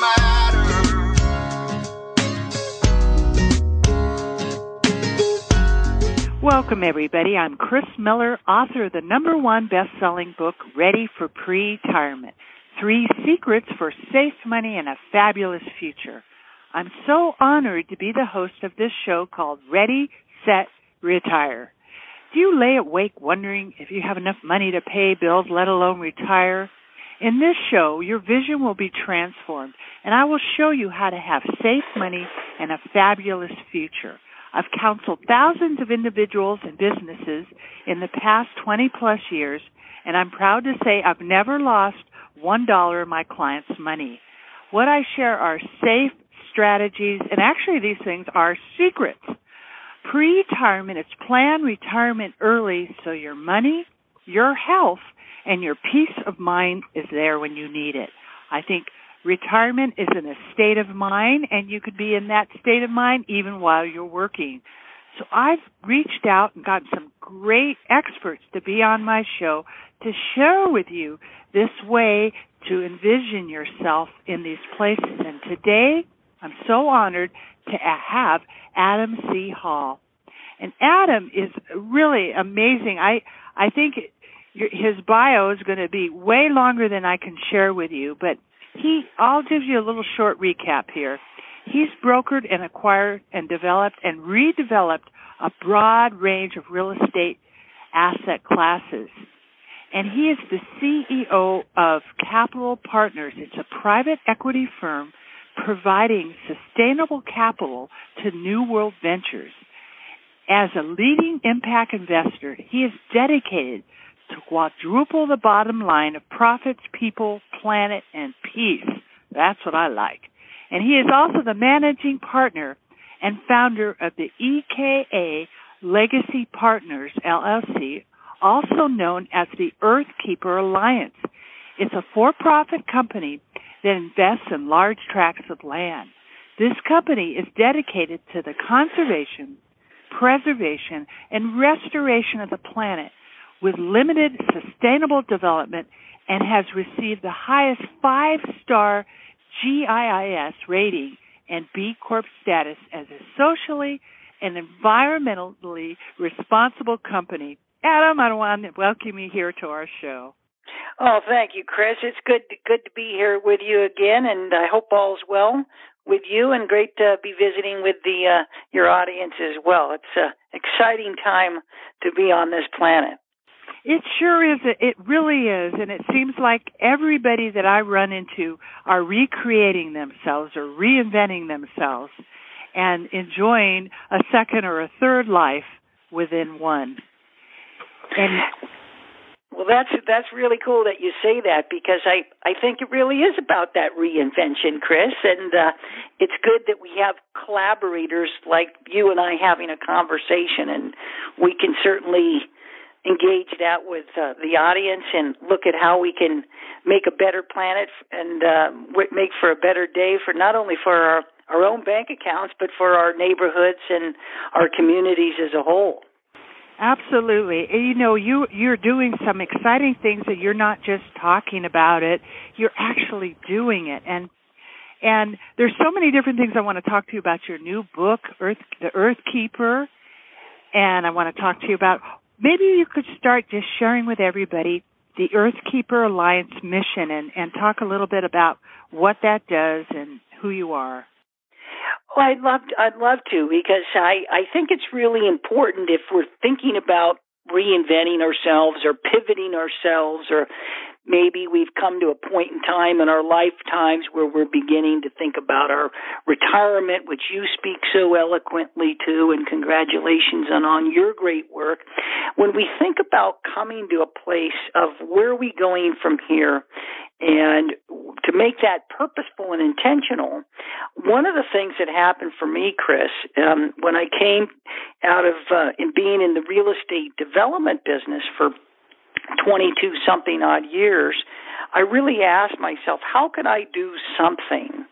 matter. Welcome, everybody. I'm Kris Miller, author of the number one best selling book, Ready for Pre Retirement Three Secrets for Safe Money and a Fabulous Future. I'm so honored to be the host of this show called Ready, Set, Retire. Do you lay awake wondering if you have enough money to pay bills, let alone retire? In this show, your vision will be transformed, and I will show you how to have safe money and a fabulous future. I've counseled thousands of individuals and businesses in the past 20 plus years, and I'm proud to say I've never lost one dollar of my clients' money. What I share are safe strategies, and actually these things are secrets. Pre-retirement, it's plan retirement early so your money, your health, and your peace of mind is there when you need it. I think retirement is in a state of mind and you could be in that state of mind even while you're working. So I've reached out and gotten some great experts to be on my show to share with you this way to envision yourself in these places. And today I'm so honored to have Adam C. Hall. And Adam is really amazing. I I think his bio is going to be way longer than I can share with you, but he I'll give you a little short recap here. He's brokered and acquired and developed and redeveloped a broad range of real estate asset classes. And he is the CEO of Capital Partners. It's a private equity firm providing sustainable capital to new world ventures. As a leading impact investor, he is dedicated to quadruple the bottom line of profits, people, planet, and peace. That's what I like. And he is also the managing partner and founder of the EKA Legacy Partners LLC, also known as the Earthkeeper Alliance. It's a for-profit company that invests in large tracts of land. This company is dedicated to the conservation, preservation, and restoration of the planet with limited sustainable development and has received the highest five star GIIRS rating and B Corp status as a socially and environmentally responsible company. Adam, I want to welcome you here to our show. Oh, thank you, Kris. It's good good to be here with you again, and I hope all's well with you. And great to be visiting with the uh, your audience as well. It's an exciting time to be on this planet. It sure is. It really is. And it seems like everybody that I run into are recreating themselves or reinventing themselves and enjoying a second or a third life within one. And well, that's that's really cool that you say that because I I think it really is about that reinvention, Kris, and uh, it's good that we have collaborators like you and I having a conversation, and we can certainly engage that with uh, the audience and look at how we can make a better planet and uh, make for a better day for not only for our, our own bank accounts but for our neighborhoods and our communities as a whole. Absolutely. You know, you you're doing some exciting things that you're not just talking about it, you're actually doing it. And and there's so many different things I want to talk to you about your new book, Earth the Earth Keeper, and I want to talk to you about maybe you could start just sharing with everybody the Earthkeeper Alliance mission and, and talk a little bit about what that does and who you are. Well, I'd love to, I'd love to because I I think it's really important if we're thinking about reinventing ourselves or pivoting ourselves or maybe we've come to a point in time in our lifetimes where we're beginning to think about our retirement, which you speak so eloquently to, and congratulations on, on your great work. When we think about coming to a place of where are we going from here and to make that purposeful and intentional, one of the things that happened for me, Kris, um, when I came out of uh, in being in the real estate development business for 22 something odd years, I really asked myself, how could I do something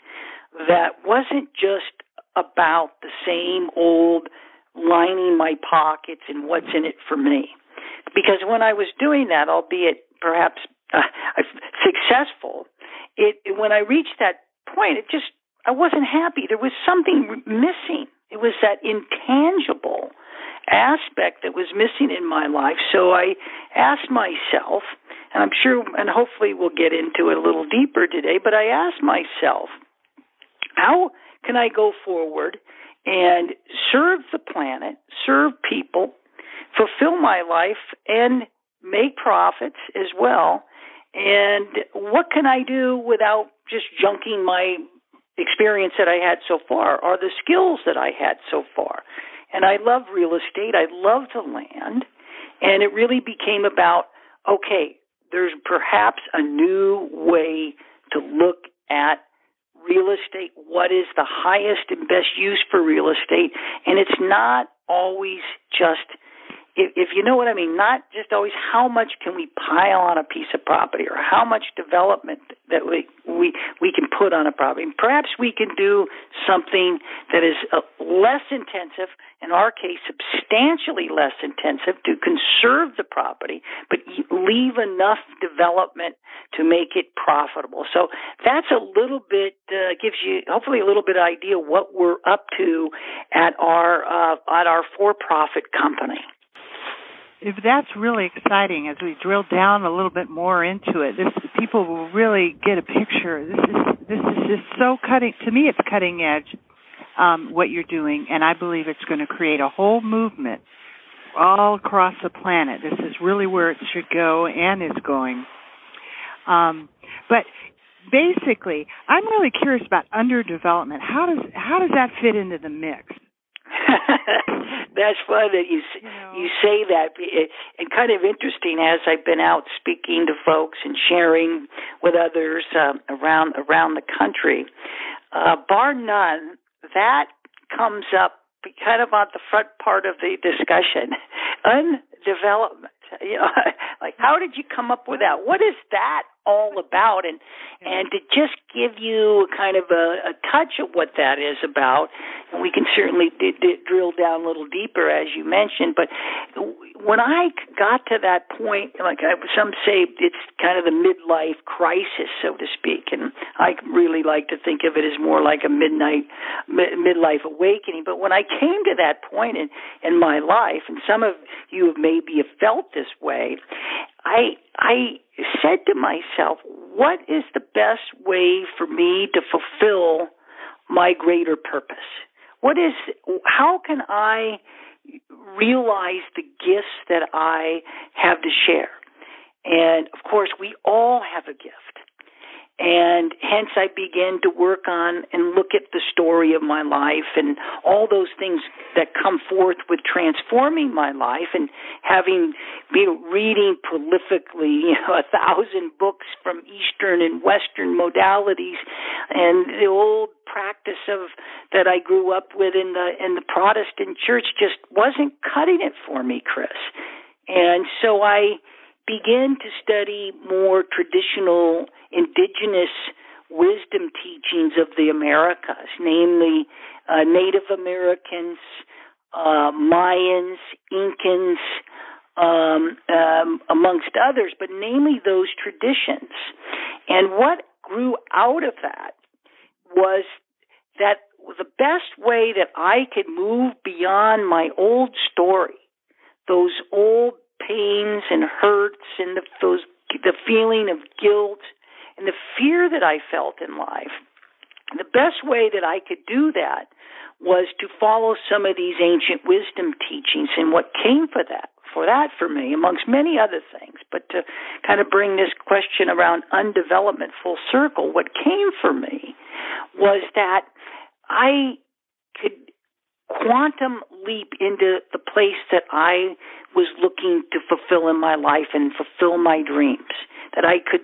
that wasn't just about the same old lining my pockets and what's in it for me? Because when I was doing that, albeit perhaps uh, successful, it when I reached that point, it just I wasn't happy. There was something missing. It was that intangible aspect that was missing in my life. So I asked myself, and I'm sure, and hopefully we'll get into it a little deeper today, but I asked myself, how can I go forward and serve the planet, serve people, fulfill my life, and make profits as well? And what can I do without just junking my experience that I had so far or the skills that I had so far? And I love real estate. I love the land. And it really became about okay, there's perhaps a new way to look at real estate. What is the highest and best use for real estate? And it's not always just if, if you know what I mean, not just always how much can we pile on a piece of property or how much development that we we we can put on a property. Perhaps we can do something that is uh, less intensive, in our case, substantially less intensive to conserve the property, but leave enough development to make it profitable. So that's a little bit uh, gives you hopefully a little bit of idea what we're up to at our uh, at our for-profit company if that's really exciting as we drill down a little bit more into it this people will really get a picture. This is this is just so cutting to me it's cutting edge um, what you're doing and i believe it's going to create a whole movement all across the planet. This is really where it should go and is going. Um, but basically i'm really curious about underdevelopment. How does how does that fit into the mix That's fun that you you, know. you say that, and kind of interesting as I've been out speaking to folks and sharing with others um, around around the country. Uh, bar none, that comes up kind of on the front part of the discussion. Undevelopment. You know, like how did you come up with that? What is that all about? And and to just give you kind of a, a touch of what that is about, and we can certainly d- d- drill down a little deeper as you mentioned. But when I got to that point, like I, some say, it's kind of the midlife crisis, so to speak, and I really like to think of it as more like a midnight mid- midlife awakening. But when I came to that point in in my life, and some of you have maybe have felt this way, I I said to myself, what is the best way for me to fulfill my greater purpose? What is how can I realize the gifts that I have to share? And of course, we all have a gift. And hence I began to work on and look at the story of my life and all those things that come forth with transforming my life and having been reading prolifically, you know, a thousand books from Eastern and Western modalities and the old practice of that I grew up with in the in the Protestant church just wasn't cutting it for me, Kris. And so I begin to study more traditional indigenous wisdom teachings of the Americas, namely uh, Native Americans, uh, Mayans, Incans, um, um, amongst others, but namely those traditions. And what grew out of that was that the best way that I could move beyond my old story, those old pains and hurts and the, those the feeling of guilt and the fear that I felt in life. The best way that I could do that was to follow some of these ancient wisdom teachings and what came for that for that for me amongst many other things but to kind of bring this question around undevelopment full circle what came for me was that I could quantum leap into the place that I was looking to fulfill in my life and fulfill my dreams. That I could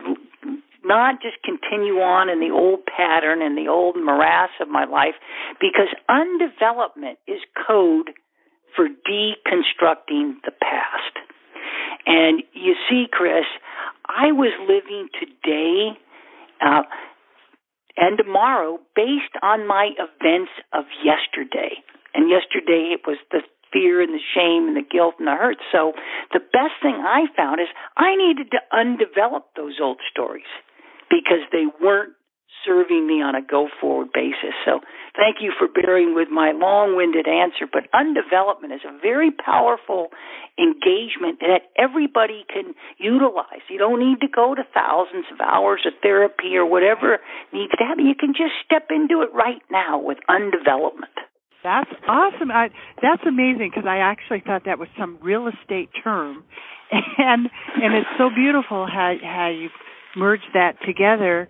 not just continue on in the old pattern and the old morass of my life, because undevelopment is code for deconstructing the past. And you see, Kris, I was living today uh, and tomorrow based on my events of yesterday. And yesterday it was the fear and the shame and the guilt and the hurt. So the best thing I found is I needed to undevelop those old stories because they weren't serving me on a go forward basis. So thank you for bearing with my long winded answer. But undevelopment is a very powerful engagement that everybody can utilize. You don't need to go to thousands of hours of therapy or whatever needs to happen. You can just step into it right now with undevelopment. That's awesome. I, that's amazing because I actually thought that was some real estate term, and and it's so beautiful how how you merge that together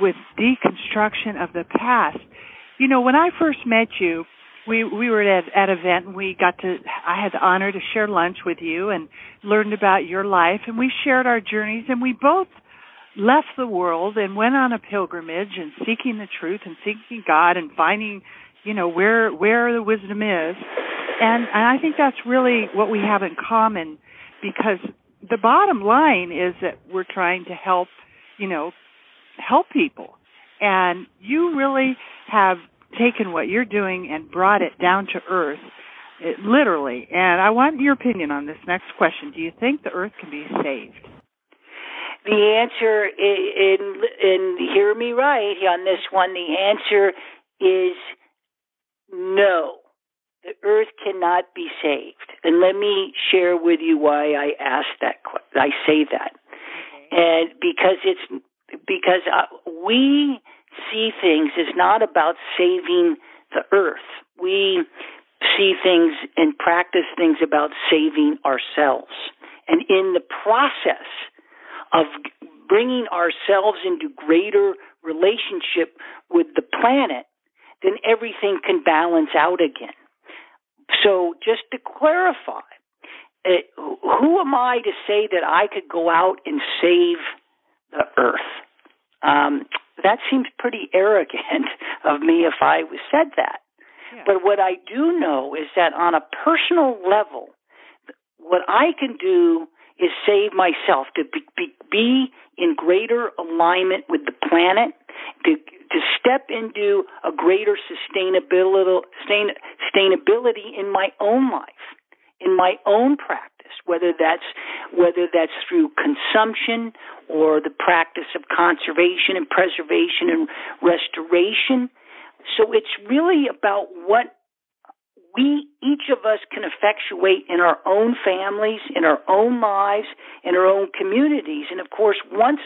with deconstruction of the past. You know, when I first met you, we we were at at an event and we got to I had the honor to share lunch with you and learned about your life and we shared our journeys and we both left the world and went on a pilgrimage and seeking the truth and seeking God and finding, you know, where where the wisdom is. And and I think that's really what we have in common because the bottom line is that we're trying to help, you know, help people. And you really have taken what you're doing and brought it down to earth, it, literally. And I want your opinion on this next question. Do you think the earth can be saved? The answer, in, in hear me right on this one, the answer is no. The earth cannot be saved. And let me share with you why I ask that. I say that, okay. and because it's because uh, we see things is not about saving the earth. We see things and practice things about saving ourselves. And in the process of bringing ourselves into greater relationship with the planet, then everything can balance out again. So, just to clarify, uh, who am I to say that I could go out and save the earth? Um, that seems pretty arrogant of me if I said that. Yeah. But what I do know is that on a personal level, what I can do is save myself to be, be, be in greater alignment with the planet, to to step into a greater sustainability sustainability in my own life, in my own practice whether that's whether that's through consumption or the practice of conservation and preservation and restoration. So it's really about what we each of us can effectuate in our own families, in our own lives, in our own communities. And of course, once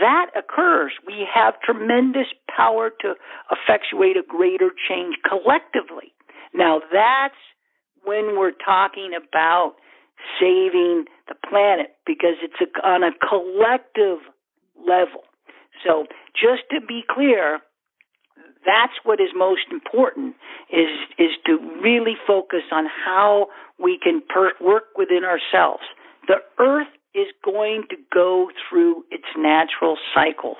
that occurs, we have tremendous power to effectuate a greater change collectively. Now that's when we're talking about saving the planet because it's a, on a collective level. So just to be clear, that's what is most important is is to really focus on how we can per- work within ourselves. The earth is going to go through its natural cycles.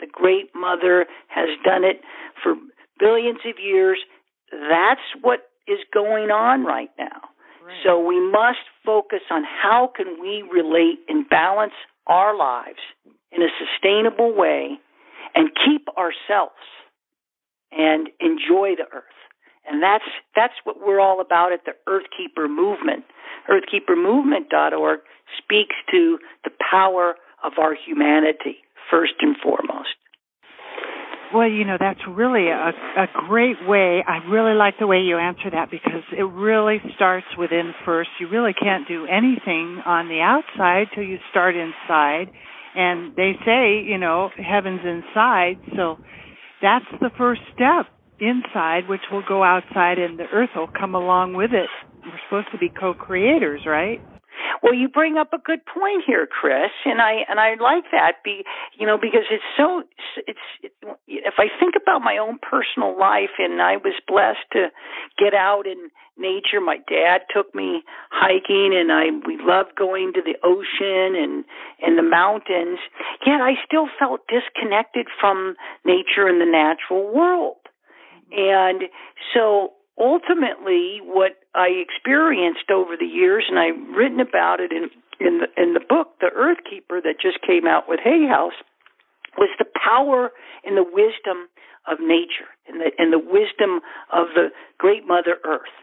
The great mother has done it for billions of years. That's what is going on right now. So we must focus on how can we relate and balance our lives in a sustainable way and keep ourselves and enjoy the earth. And that's that's what we're all about at the Earthkeeper movement. Earthkeepermovement.org speaks to the power of our humanity first and foremost. Well, you know, that's really a, a great way. I really like the way you answer that because it really starts within first. You really can't do anything on the outside till you start inside. And they say, you know, heaven's inside. So that's the first step inside, which will go outside and the earth will come along with it. We're supposed to be co-creators, right? Well, you bring up a good point here, Kris, and I and I like that. Be you know because it's so it's it, if I think about my own personal life, and I was blessed to get out in nature. My dad took me hiking, and I we loved going to the ocean and and the mountains. Yet I still felt disconnected from nature and the natural world, and so ultimately what I experienced over the years, and I've written about it in in the, in the book, The Earth Keeper, that just came out with Hay House, was the power and the wisdom of nature and the and the wisdom of the Great Mother Earth,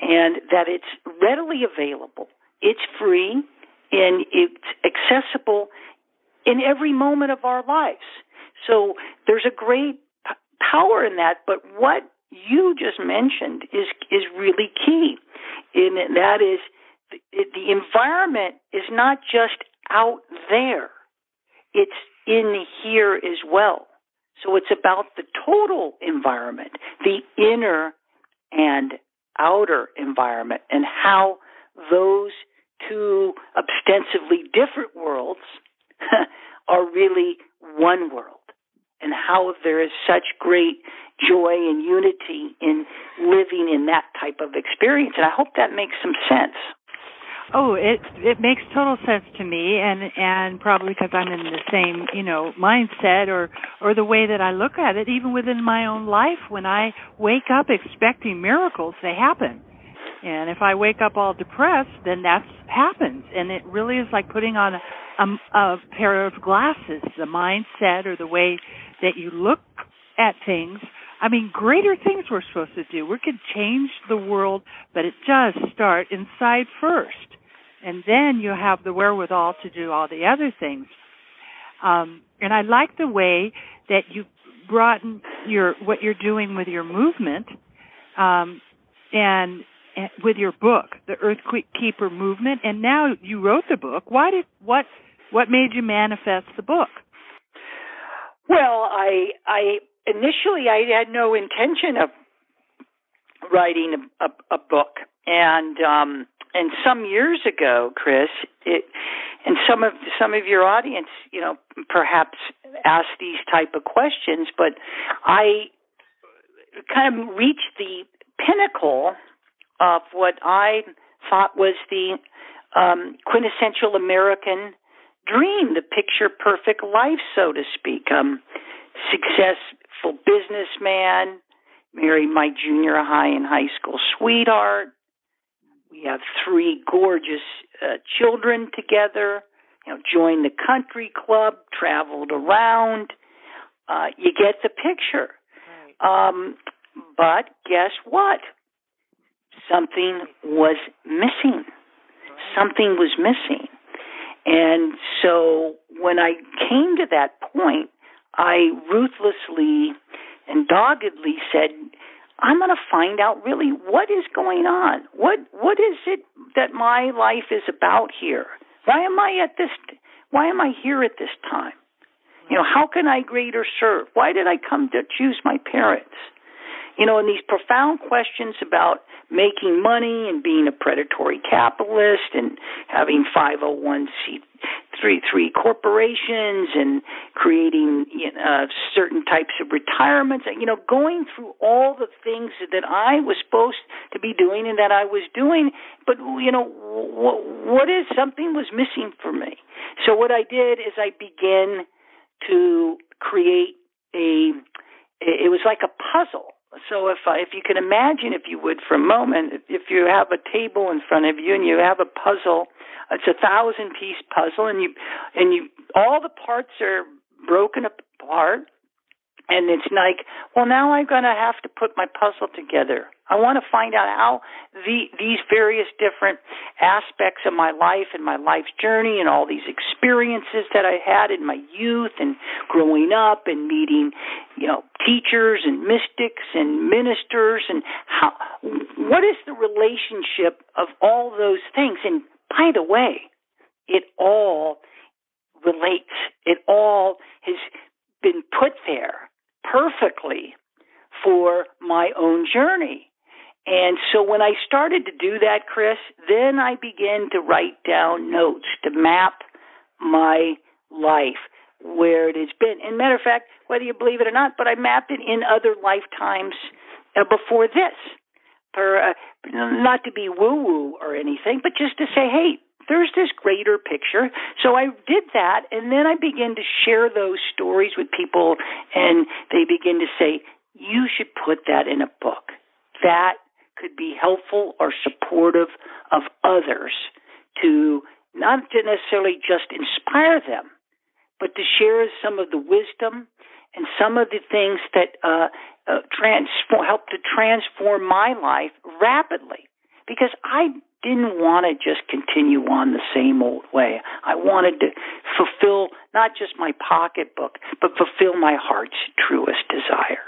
and that it's readily available, it's free, and it's accessible in every moment of our lives. So there's a great power in that. But what you just mentioned is is really key, and that is the, the environment is not just out there; it's in here as well. So it's about the total environment, the inner and outer environment, and how those two ostensibly different worlds are really one world and how there is such great joy and unity in living in that type of experience. And I hope that makes some sense. Oh, it it makes total sense to me, and and probably because I'm in the same you know mindset or or the way that I look at it, even within my own life. When I wake up expecting miracles, they happen, and if I wake up all depressed, then that happens, and it really is like putting on a, a, a pair of glasses. The mindset or the way that you look at things. I mean, greater things we're supposed to do. We could change the world, but it does start inside first. And then you have the wherewithal to do all the other things. Um, and I like the way that you brought in your what you're doing with your movement, um, and, and with your book, the Earthquake Keeper movement. And now you wrote the book. Why did what what made you manifest the book? Well, I I initially I had no intention of writing a, a, a book, and um, and some years ago, Kris, it and some of some of your audience, you know, perhaps ask these type of questions, but I kind of reached the pinnacle of what I thought was the um, quintessential American dream, the picture perfect life, so to speak. Um, successful businessman, married my junior high and high school sweetheart. We have three gorgeous uh, children together. You know, joined the country club, traveled around. Uh, you get the picture. Right. Um, but guess what? Something was missing. Something was missing. And so when I came to that point, I ruthlessly and doggedly said, I'm going to find out really what is going on. What what is it that my life is about here? Why am I at this why am I here at this time? You know, how can I greater serve? Why did I come to choose my parents? You know, and these profound questions about making money and being a predatory capitalist and having 501c3 corporations and creating you know, uh, certain types of retirements, you know, going through all the things that I was supposed to be doing and that I was doing, but you know, what, what is something was missing for me. So what I did is I began to create a it was like a puzzle so if uh, if you can imagine, if you would, for a moment, if you have a table in front of you and you have a puzzle, it's a thousand piece puzzle, and you and you all the parts are broken apart, and it's like, well, now I'm going to have to put my puzzle together. I want to find out how the, these various different aspects of my life and my life's journey and all these experiences that I had in my youth and growing up and meeting, you know, teachers and mystics and ministers and how, what is the relationship of all those things? And by the way, it all relates. It all has been put there perfectly for my own journey. And so when I started to do that, Kris, then I began to write down notes to map my life where it has been. And matter of fact, whether you believe it or not, but I mapped it in other lifetimes uh, before this. For uh, not to be woo woo or anything, but just to say, hey, there's this greater picture. So I did that, and then I began to share those stories with people, and they begin to say, you should put that in a book. That could be helpful or supportive of others to not to necessarily just inspire them, but to share some of the wisdom and some of the things that uh, uh, transform, help to transform my life rapidly. Because I didn't want to just continue on the same old way. I wanted to fulfill not just my pocketbook, but fulfill my heart's truest desire.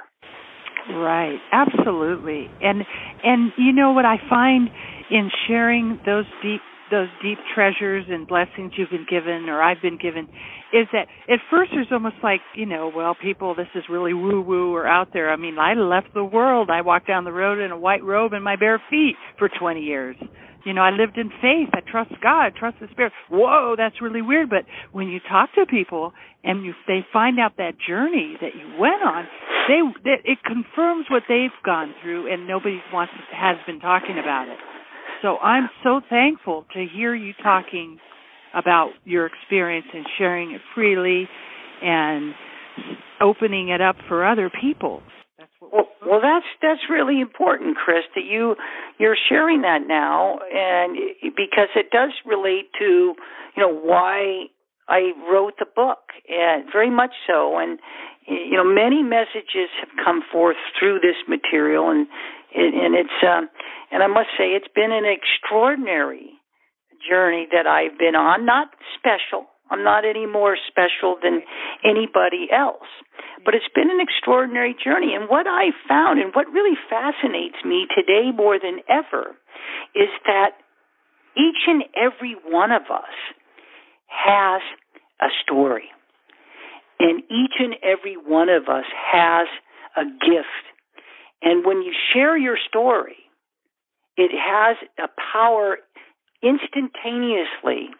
Right, absolutely. And and you know what I find in sharing those deep those deep treasures and blessings you've been given or I've been given is that at first there's almost like, you know, well, people, this is really woo woo or out there. I mean, I left the world. I walked down the road in a white robe and my bare feet for 20 years. You know, I lived in faith. I trust God. I trust the Spirit. Whoa, that's really weird. But when you talk to people and you, they find out that journey that you went on, they, they it confirms what they've gone through, and nobody wants has been talking about it. So I'm so thankful to hear you talking about your experience and sharing it freely and opening it up for other people. Well, well, that's that's really important, Kris. That you you're sharing that now, and because it does relate to you know why I wrote the book, and very much so. And you know, many messages have come forth through this material, and and it's um, and I must say it's been an extraordinary journey that I've been on. Not special. I'm not any more special than anybody else. But it's been an extraordinary journey. And what I found and what really fascinates me today more than ever is that each and every one of us has a story. And each and every one of us has a gift. And when you share your story, it has a power instantaneously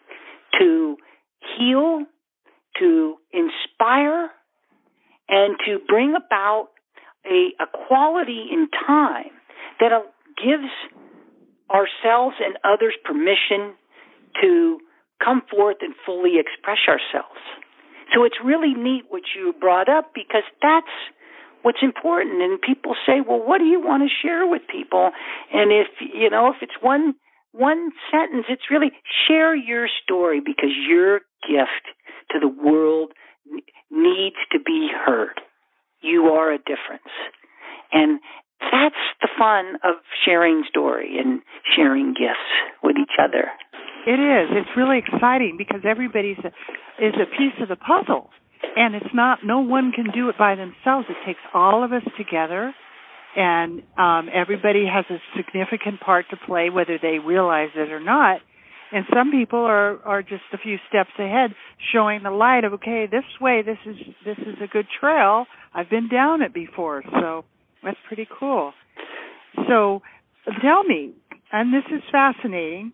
to heal, to inspire, and to bring about a, a quality in time that gives ourselves and others permission to come forth and fully express ourselves. So it's really neat what you brought up because that's what's important. And people say, well, what do you want to share with people? And if, you know, if it's one, one sentence, it's really share your story because your gift to the world needs to be heard. You are a difference. And that's the fun of sharing story and sharing gifts with each other. It is. It's really exciting because everybody's a, is a piece of the puzzle and it's not no one can do it by themselves it takes all of us together and um everybody has a significant part to play whether they realize it or not. And some people are are just a few steps ahead showing the light of okay this way this is this is a good trail. I've been down it before so that's pretty cool. So tell me and this is fascinating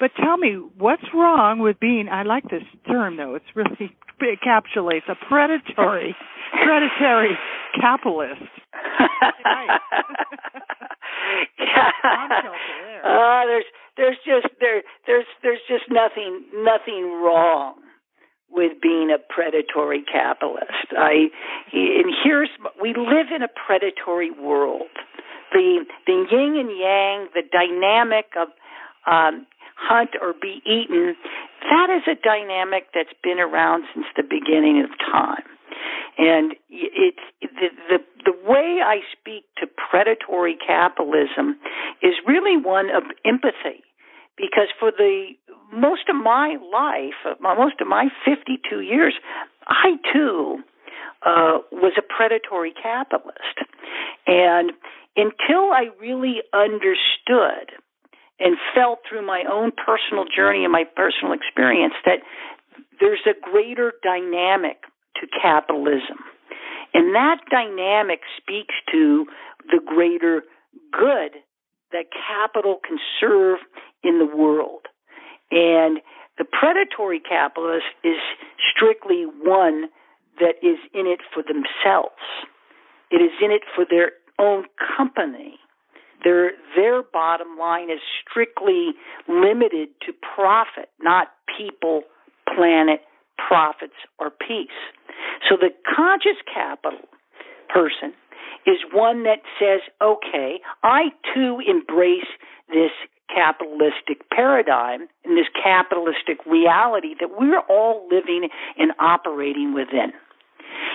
but tell me what's wrong with being I like this term though, it's really encapsulates a predatory predatory capitalist. yeah. Uh, there's there's just there there's there's just nothing nothing wrong with being a predatory capitalist. I and here's we live in a predatory world. The the yin and yang, the dynamic of um, hunt or be eaten, that is a dynamic that's been around since the beginning of time. And it's the, the the way I speak to predatory capitalism is really one of empathy, because for the most of my life, most of my 52 years, I too uh, was a predatory capitalist, and until I really understood and felt through my own personal journey and my personal experience that there's a greater dynamic to capitalism. And that dynamic speaks to the greater good that capital can serve in the world. And the predatory capitalist is strictly one that is in it for themselves. It is in it for their own company. Their their bottom line is strictly limited to profit, not people, planet, profits, or peace. So the conscious capital person is one that says, okay, I too embrace this capitalistic paradigm and this capitalistic reality that we're all living and operating within.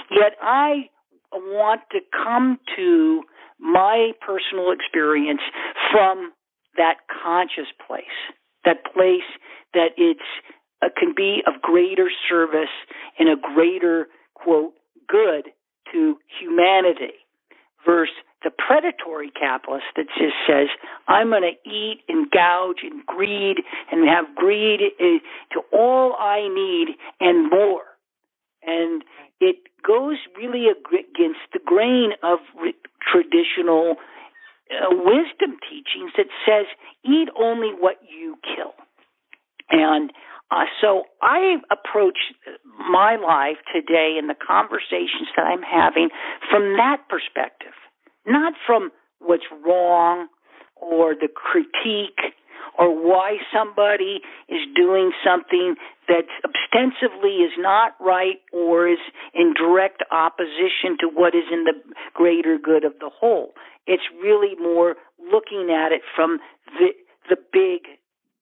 Yet I want to come to my personal experience from that conscious place, that place that it's uh, can be of greater service and a greater, quote, good to humanity versus the predatory capitalist that just says, I'm going to eat and gouge and greed and have greed eh, to all I need and more. And it goes really against the grain of traditional uh, wisdom teachings that says, eat only what you kill. And uh, so I approach my life today and the conversations that I'm having from that perspective, not from what's wrong or the critique or why somebody is doing something that ostensibly is not right or is in direct opposition to what is in the greater good of the whole. It's really more looking at it from the the big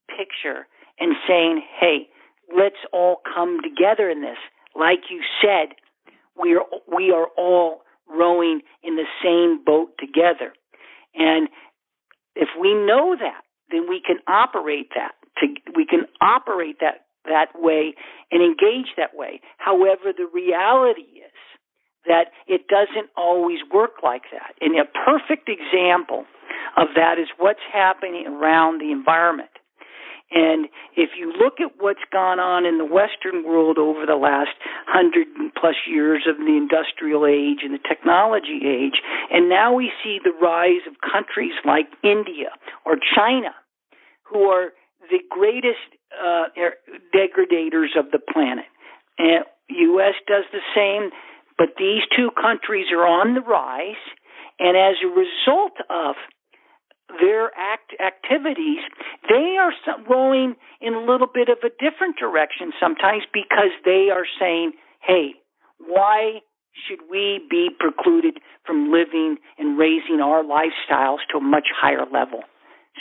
picture and saying, "Hey, let's all come together in this." Like you said, we are we are all rowing in the same boat together. And if we know that, then we can operate that. To, we can operate that that way and engage that way. However, the reality is that it doesn't always work like that. And a perfect example of that is what's happening around the environment. And if you look at what's gone on in the Western world over the last hundred plus years of the industrial age and the technology age, and now we see the rise of countries like India or China, who are the greatest uh, er, degradators of the planet. And U.S. does the same, but these two countries are on the rise, and as a result of their act activities, they are going in a little bit of a different direction sometimes because they are saying, "Hey, why should we be precluded from living and raising our lifestyles to a much higher level?"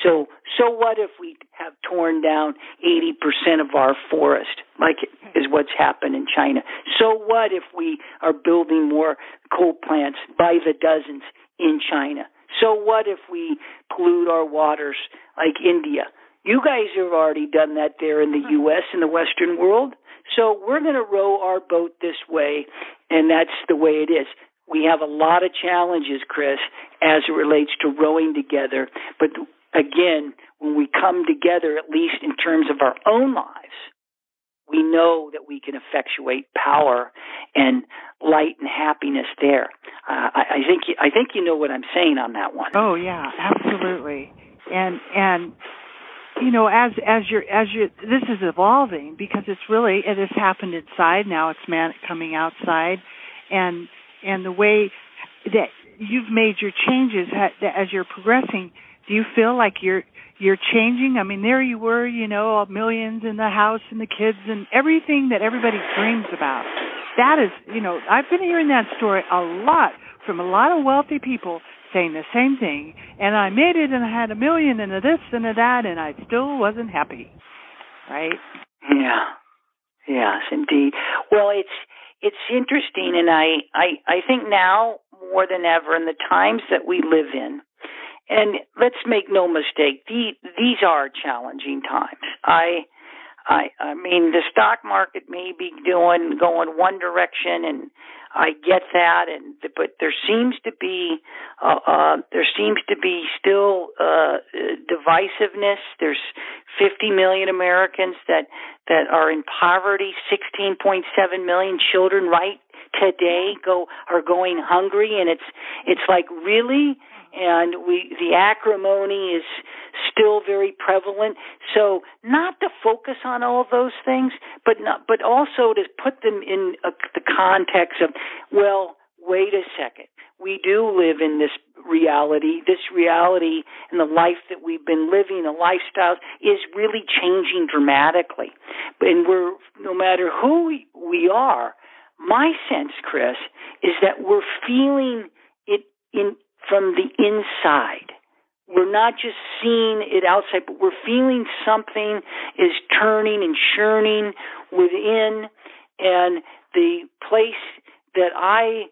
So, so what if we have torn down 80% of our forest, like is what's happened in China? So what if we are building more coal plants by the dozens in China? So what if we pollute our waters like India? You guys have already done that there in the mm-hmm. U.S. in the Western world. So we're going to row our boat this way, and that's the way it is. We have a lot of challenges, Kris, as it relates to rowing together. But again, when we come together, at least in terms of our own lives, we know that we can effectuate power and light and happiness there. Uh, I, I think I think you know what I'm saying on that one. Oh yeah, absolutely. And and you know as as you're as you're this is evolving because it's really it has happened inside now it's man coming outside and and the way that you've made your changes as you're progressing do you feel like you're you're changing? I mean, there you were, you know, millions in the house and the kids and everything that everybody dreams about. That is, you know, I've been hearing that story a lot from a lot of wealthy people saying the same thing. And I made it and I had a million and a this and a that and I still wasn't happy. Right? Yeah. Yes, indeed. Well, it's it's interesting and I I I think now more than ever in the times that we live in and let's make no mistake, these, these are challenging times. I, I, I mean, the stock market may be doing going one direction, and I get that, and but there seems to be, uh, uh, there seems to be still uh, divisiveness. There's 50 million Americans that that are in poverty. 16.7 million children right today go are going hungry, and it's it's like really and we the acrimony is still very prevalent. So not to focus on all those things, but not, but also to put them in a, the context of well, wait a second. We do live in this reality. This reality and the life that we've been living, the lifestyle, is really changing dramatically. And we're, no matter who we are, my sense, Kris, is that we're feeling it in from the inside. We're not just seeing it outside, but we're feeling something is turning and churning within. And the place that I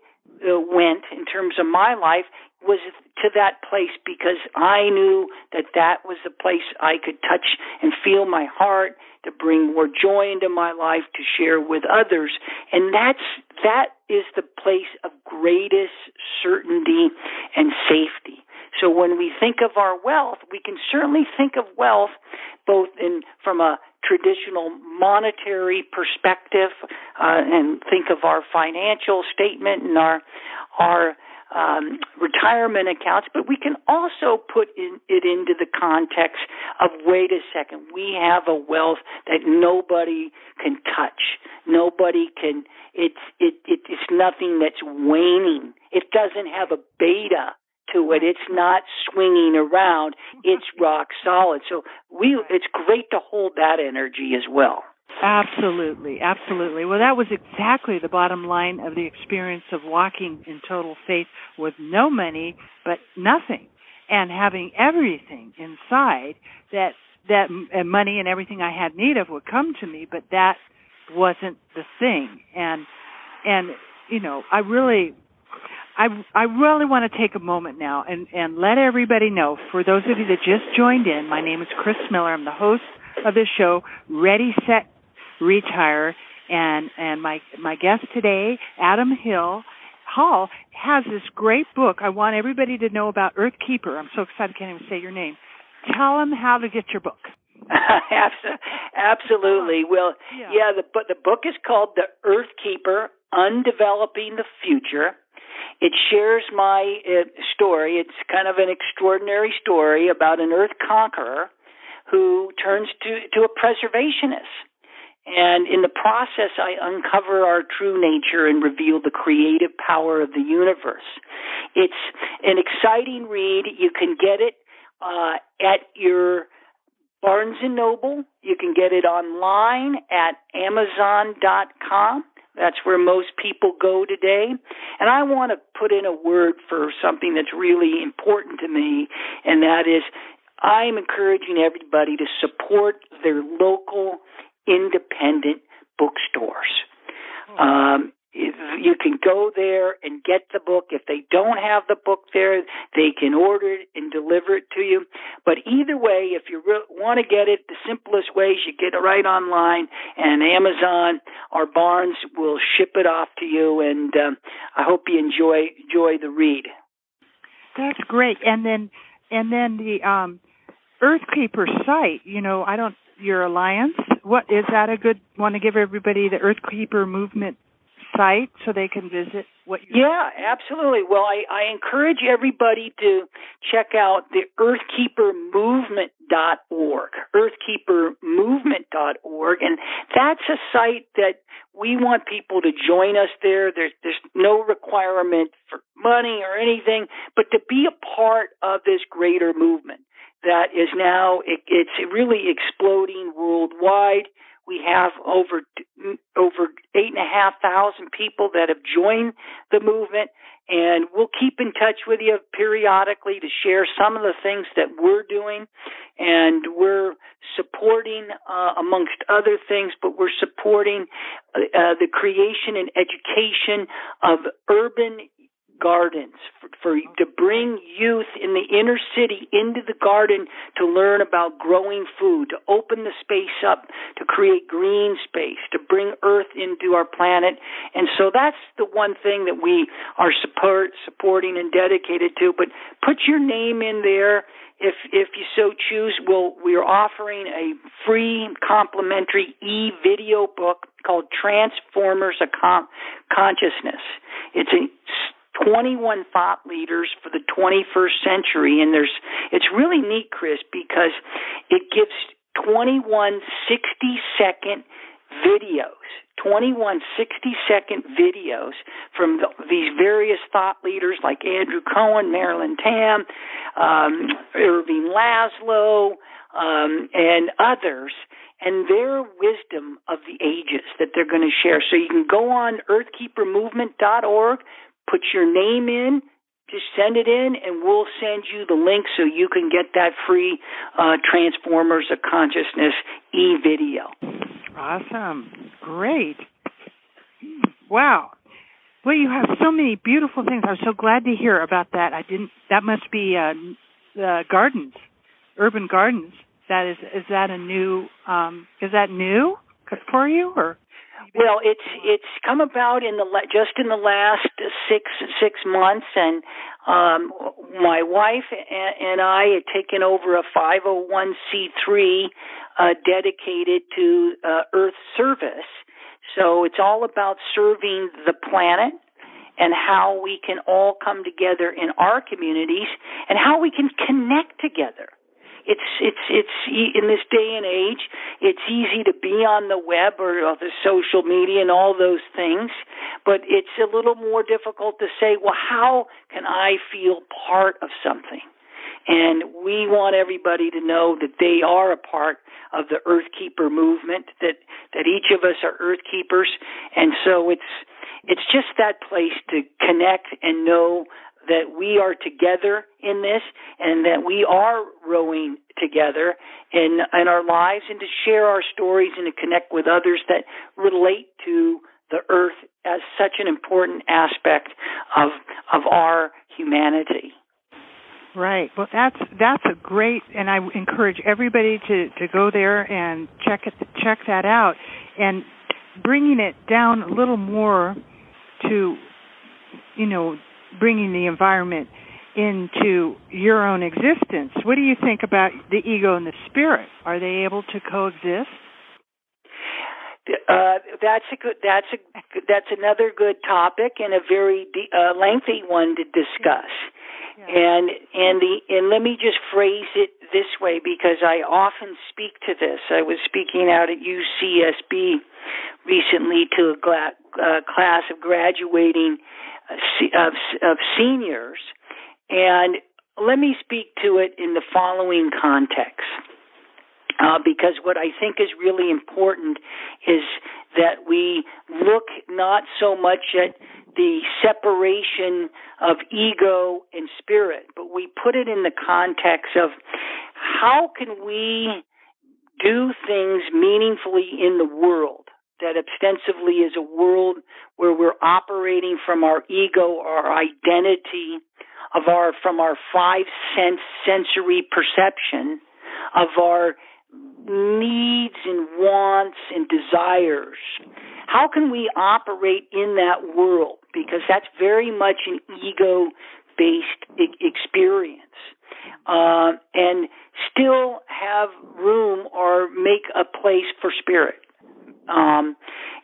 uh, went in terms of my life was to that place because I knew that that was the place I could touch and feel my heart to bring more joy into my life to share with others. And that's that is the place of greatest certainty and safety. So when we think of our wealth we can certainly think of wealth both in from a traditional monetary perspective uh, and think of our financial statement and our our um, retirement accounts, but we can also put in, it into the context of wait a second, we have a wealth that nobody can touch, nobody can. It's it, it it's nothing that's waning. It doesn't have a beta to it. It's not swinging around. It's rock solid. So we, it's great to hold that energy as well. Absolutely, absolutely. Well, that was exactly the bottom line of the experience of walking in total faith with no money, but nothing, and having everything inside that that uh, money and everything I had need of would come to me, but that wasn't the thing. And and you know, I really I I really want to take a moment now and and let everybody know. For those of you that just joined in, my name is Kris Miller. I'm the host of this show, Ready Set Retire, and and my my guest today, Adam Hill. Hall has this great book. I want everybody to know about Earth Keeper. I'm so excited I can't even say your name. Tell them how to get your book. Absolutely. Well, yeah. yeah, the but the book is called The Earth Keeper: Undeveloping the Future. It shares my uh, story. It's kind of an extraordinary story about an earth conqueror who turns to, to a preservationist. And in the process, I uncover our true nature and reveal the creative power of the universe. It's an exciting read. You can get it uh, at your Barnes and Noble. You can get it online at Amazon.com. That's where most people go today. And I want to put in a word for something that's really important to me, and that is I'm encouraging everybody to support their local independent bookstores. Um, you can go there and get the book. If they don't have the book there, they can order it and deliver it to you. But either way, if you re- want to get it, the simplest way is you get it right online, and Amazon or Barnes will ship it off to you. And um, I hope you enjoy enjoy the read. That's great. And then and then the um, Earthkeeper site. You know, I don't your alliance. What is that a good? Want to give everybody the Earthkeeper movement site so they can visit what you Yeah, absolutely. Well, I, I encourage everybody to check out the earthkeepermovement.org, earthkeepermovement.org and that's a site that we want people to join us there. There's there's no requirement for money or anything, but to be a part of this greater movement that is now it, it's really exploding worldwide. We have over over eight and a half thousand people that have joined the movement, and we'll keep in touch with you periodically to share some of the things that we're doing, and we're supporting, uh, amongst other things, but we're supporting uh, uh, the creation and education of urban gardens for, for to bring youth in the inner city into the garden to learn about growing food, to open the space up, to create green space, to bring earth into our planet. And so that's the one thing that we are support, supporting and dedicated to. But put your name in there if if you so choose, we'll we are offering a free complimentary e video book called Transformers of Con- Consciousness. It's a 21 thought leaders for the 21st century. And there's, it's really neat, Kris, because it gives 21 60 second videos, 21 60 second videos from the, these various thought leaders like Andrew Cohen, Marilyn Tam, um, Ervin Laszlo, um, and others and their wisdom of the ages that they're going to share. So you can go on earthkeepermovement.org, put your name in, just send it in and we'll send you the link so you can get that free uh, Transformers of Consciousness e video. Awesome. Great. Wow. Well, you have so many beautiful things. I'm so glad to hear about that. I didn't. That must be uh, the gardens, urban gardens. That is. Is that a new? Um, is that new for you or? Well, it's it's come about in the just in the last six six months, and um, my wife and I had taken over a 501c3 uh, dedicated to uh, Earth service. So it's all about serving the planet and how we can all come together in our communities and how we can connect together it's it's it's in this day and age it's easy to be on the web or, or the social media and all those things but it's a little more difficult to say well how can i feel part of something? And we want everybody to know that they are a part of the earth keeper movement that that each of us are earth keepers and so it's it's just that place to connect and know that we are together in this and that we are rowing together in in our lives and to share our stories and to connect with others that relate to the earth as such an important aspect of of our humanity. Right. Well, that's that's a great, and I encourage everybody to to go there and check it check that out, and bringing it down a little more to, you know, bringing the environment into your own existence. What do you think about the ego and the spirit? Are they able to coexist? Uh, that's a good. That's a. That's another good topic and a very de- uh, lengthy one to discuss. Yeah. And and the and let me just phrase it this way because I often speak to this. I was speaking out at UCSB recently to a gla- uh, class of graduating of, of seniors. And let me speak to it in the following context. Uh, because what I think is really important is that we look not so much at the separation of ego and spirit, but we put it in the context of how can we do things meaningfully in the world that ostensibly is a world where we're operating from our ego, our identity, of our from our five sense sensory perception, of our needs and wants and desires. How can we operate in that world? Because that's very much an ego based experience. Uh, and still have room or make a place for spirit. Um,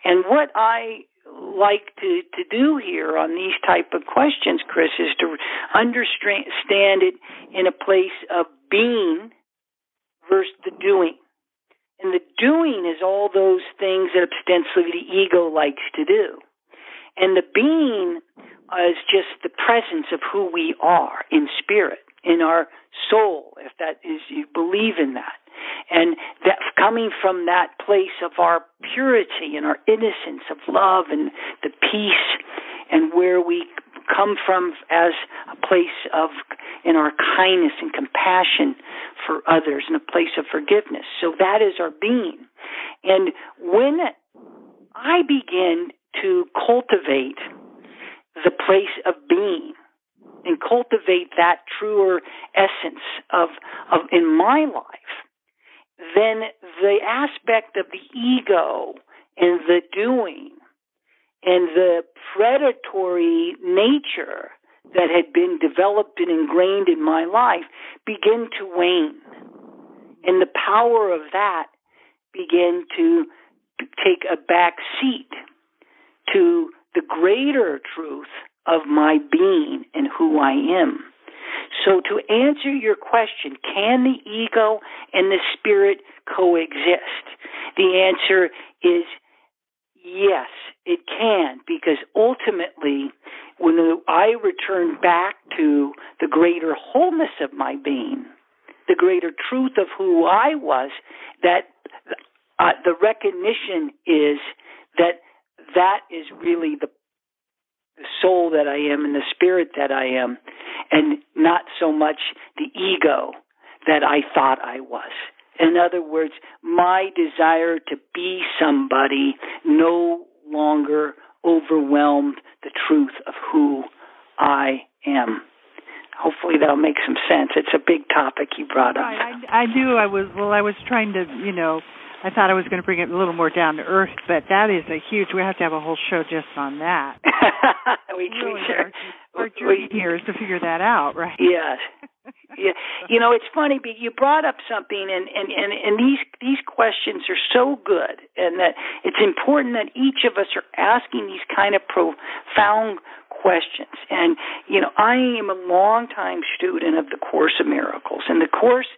and what I like to, to do here on these type of questions, Kris, is to understand it in a place of being versus the doing. And the doing is all those things that ostensibly the ego likes to do. And the being is just the presence of who we are in spirit, in our soul, if that is, you believe in that. And that coming from that place of our purity and our innocence of love and the peace and where we come from as a place of in our kindness and compassion for others and a place of forgiveness. So that is our being. And when I begin to cultivate the place of being and cultivate that truer essence of, of in my life, then the aspect of the ego and the doing and the predatory nature that had been developed and ingrained in my life begin to wane. And the power of that begin to take a back seat to the greater truth of my being and who I am. So to answer your question, can the ego and the spirit coexist? The answer is yes, it can, because ultimately, when I return back to the greater wholeness of my being, the greater truth of who I was, that uh, the recognition is that that is really the the soul that I am and the spirit that I am, and not so much the ego that I thought I was. In other words, my desire to be somebody no longer overwhelmed the truth of who I am. Hopefully that'll make some sense. It's a big topic you brought up. Right, I, I do. I was well. I was trying to, you know, I thought I was going to bring it a little more down to earth, but that is a huge. We have to have a whole show just on that. we, really, we sure. Our, our journey here is to figure that out, right? Yes. Yeah, you know it's funny. But you brought up something, and and and and these these questions are so good, and that it's important that each of us are asking these kind of profound questions. And, you know, I am a long-time student of the Course of Miracles, and the Course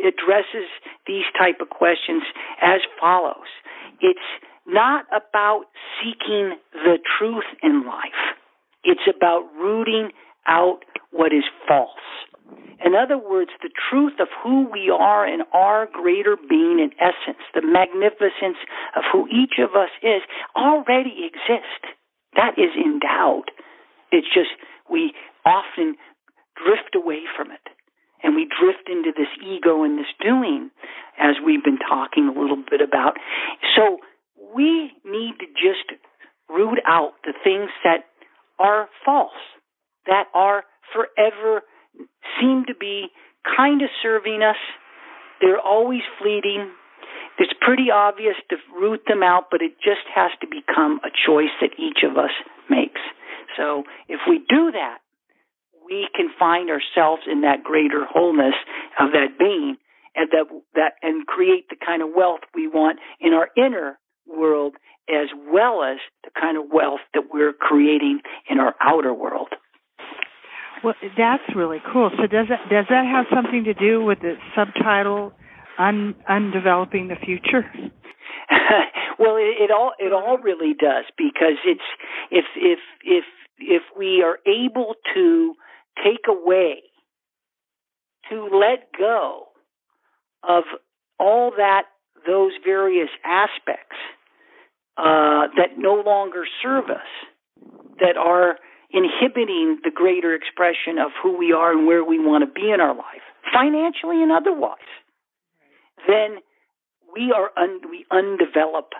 addresses these type of questions as follows. It's not about seeking the truth in life. It's about rooting out what is false. In other words, the truth of who we are and our greater being and essence, the magnificence of who each of us is, already exists. That is endowed. It's just we often drift away from it. And we drift into this ego and this doing, as we've been talking a little bit about. So we need to just root out the things that are false, that are forever, seem to be kind of serving us. They're always fleeting. It's pretty obvious to root them out, but it just has to become a choice that each of us makes. So if we do that, we can find ourselves in that greater wholeness of that being and that that and create the kind of wealth we want in our inner world as well as the kind of wealth that we're creating in our outer world. Well, that's really cool. So does that does that have something to do with the subtitle un, undeveloping the future? well, it, it all it all really does because it's if if if if we are able to take away, to let go of all that, those various aspects uh, that no longer serve us, that are inhibiting the greater expression of who we are and where we want to be in our life, financially and otherwise, then we are un- we undevelop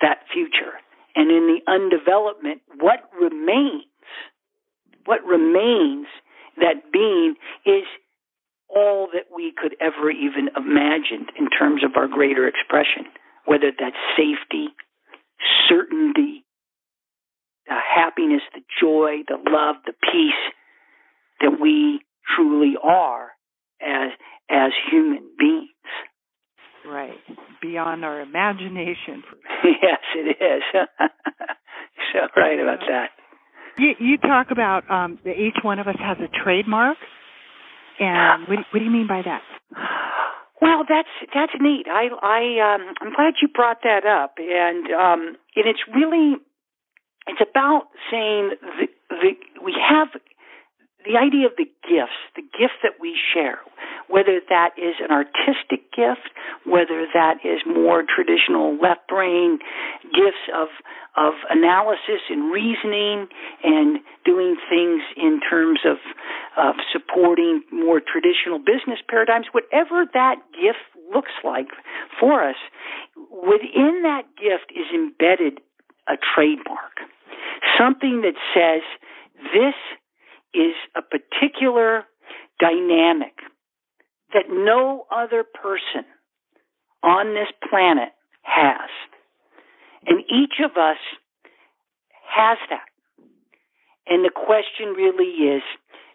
that future. And in the undevelopment, what remains, what remains that being is all that we could ever even imagine in terms of our greater expression, whether that's safety, certainty, the happiness, the joy, the love, the peace that we truly are as as human beings. Right. Beyond our imagination. yes, it is. so right about that. You, you talk about um, that each one of us has a trademark, and what, what do you mean by that? Well, that's that's neat. I I um, I'm glad you brought that up, and um, and it's really it's about saying the, the we have the idea of the gifts, the gifts that we share, whether that is an artistic gift, whether that is more traditional left brain gifts of of analysis and reasoning and doing things in terms of of supporting more traditional business paradigms, whatever that gift looks like for us, within that gift is embedded a trademark. Something that says this is a particular dynamic that no other person on this planet has. And each of us has that. And the question really is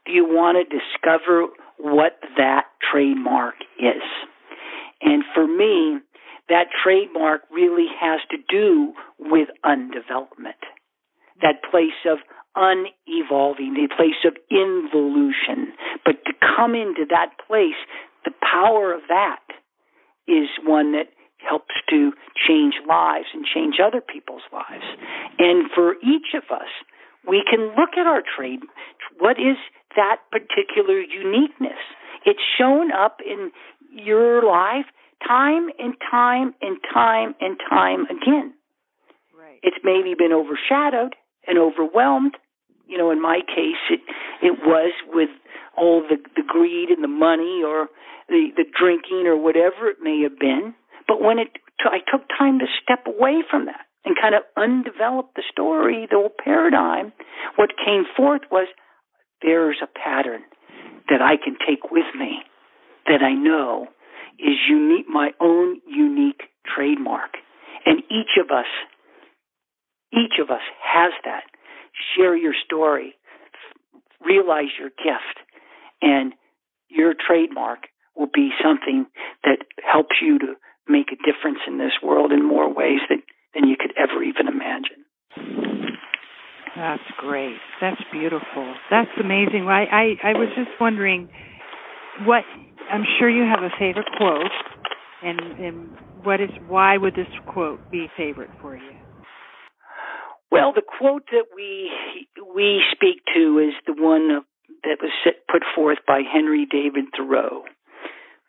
do you want to discover what that trademark is? And for me, that trademark really has to do with undevelopment. That place of unevolving, the place of involution. But to come into that place, the power of that is one that helps to change lives and change other people's lives. And for each of us, we can look at our trade. What is that particular uniqueness? It's shown up in your life time and time and time and time again. Right. It's maybe been overshadowed and overwhelmed. You know, in my case, it it was with all the the greed and the money, or the the drinking, or whatever it may have been. But when it, I took time to step away from that, and kind of undevelop the story, the old paradigm, what came forth was there's a pattern that I can take with me that I know is unique, my own unique trademark. And each of us, each of us has that. Share your story, realize your gift, and your trademark will be something that helps you to make a difference in this world in more ways than, you could ever even imagine. That's great. That's beautiful. That's amazing. I, I, I was just wondering what I'm sure you have a favorite quote and, and what is why would this quote be favorite for you? Well, the quote that we we speak to is the one that was put forth by Henry David Thoreau,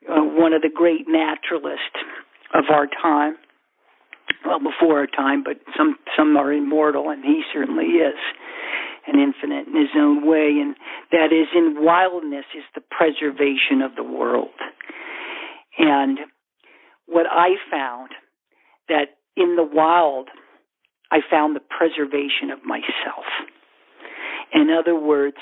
uh, one of the great naturalists of our time. Well, before our time, but some some are immortal, and he certainly is, and infinite in his own way. And that is, in wildness is the preservation of the world. And what I found that in the wild, I found the preservation of myself. In other words,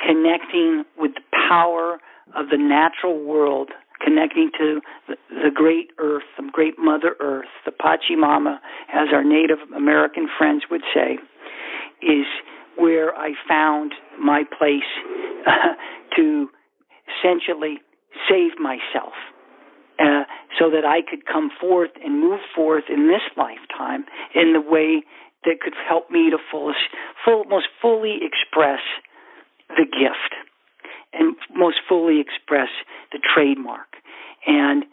connecting with the power of the natural world, connecting to the, the great earth, the great Mother Earth, the Pachamama, as our Native American friends would say, is where I found my place uh, to essentially save myself. Uh, so that I could come forth and move forth in this lifetime in the way that could help me to full, most fully express the gift and most fully express the trademark. And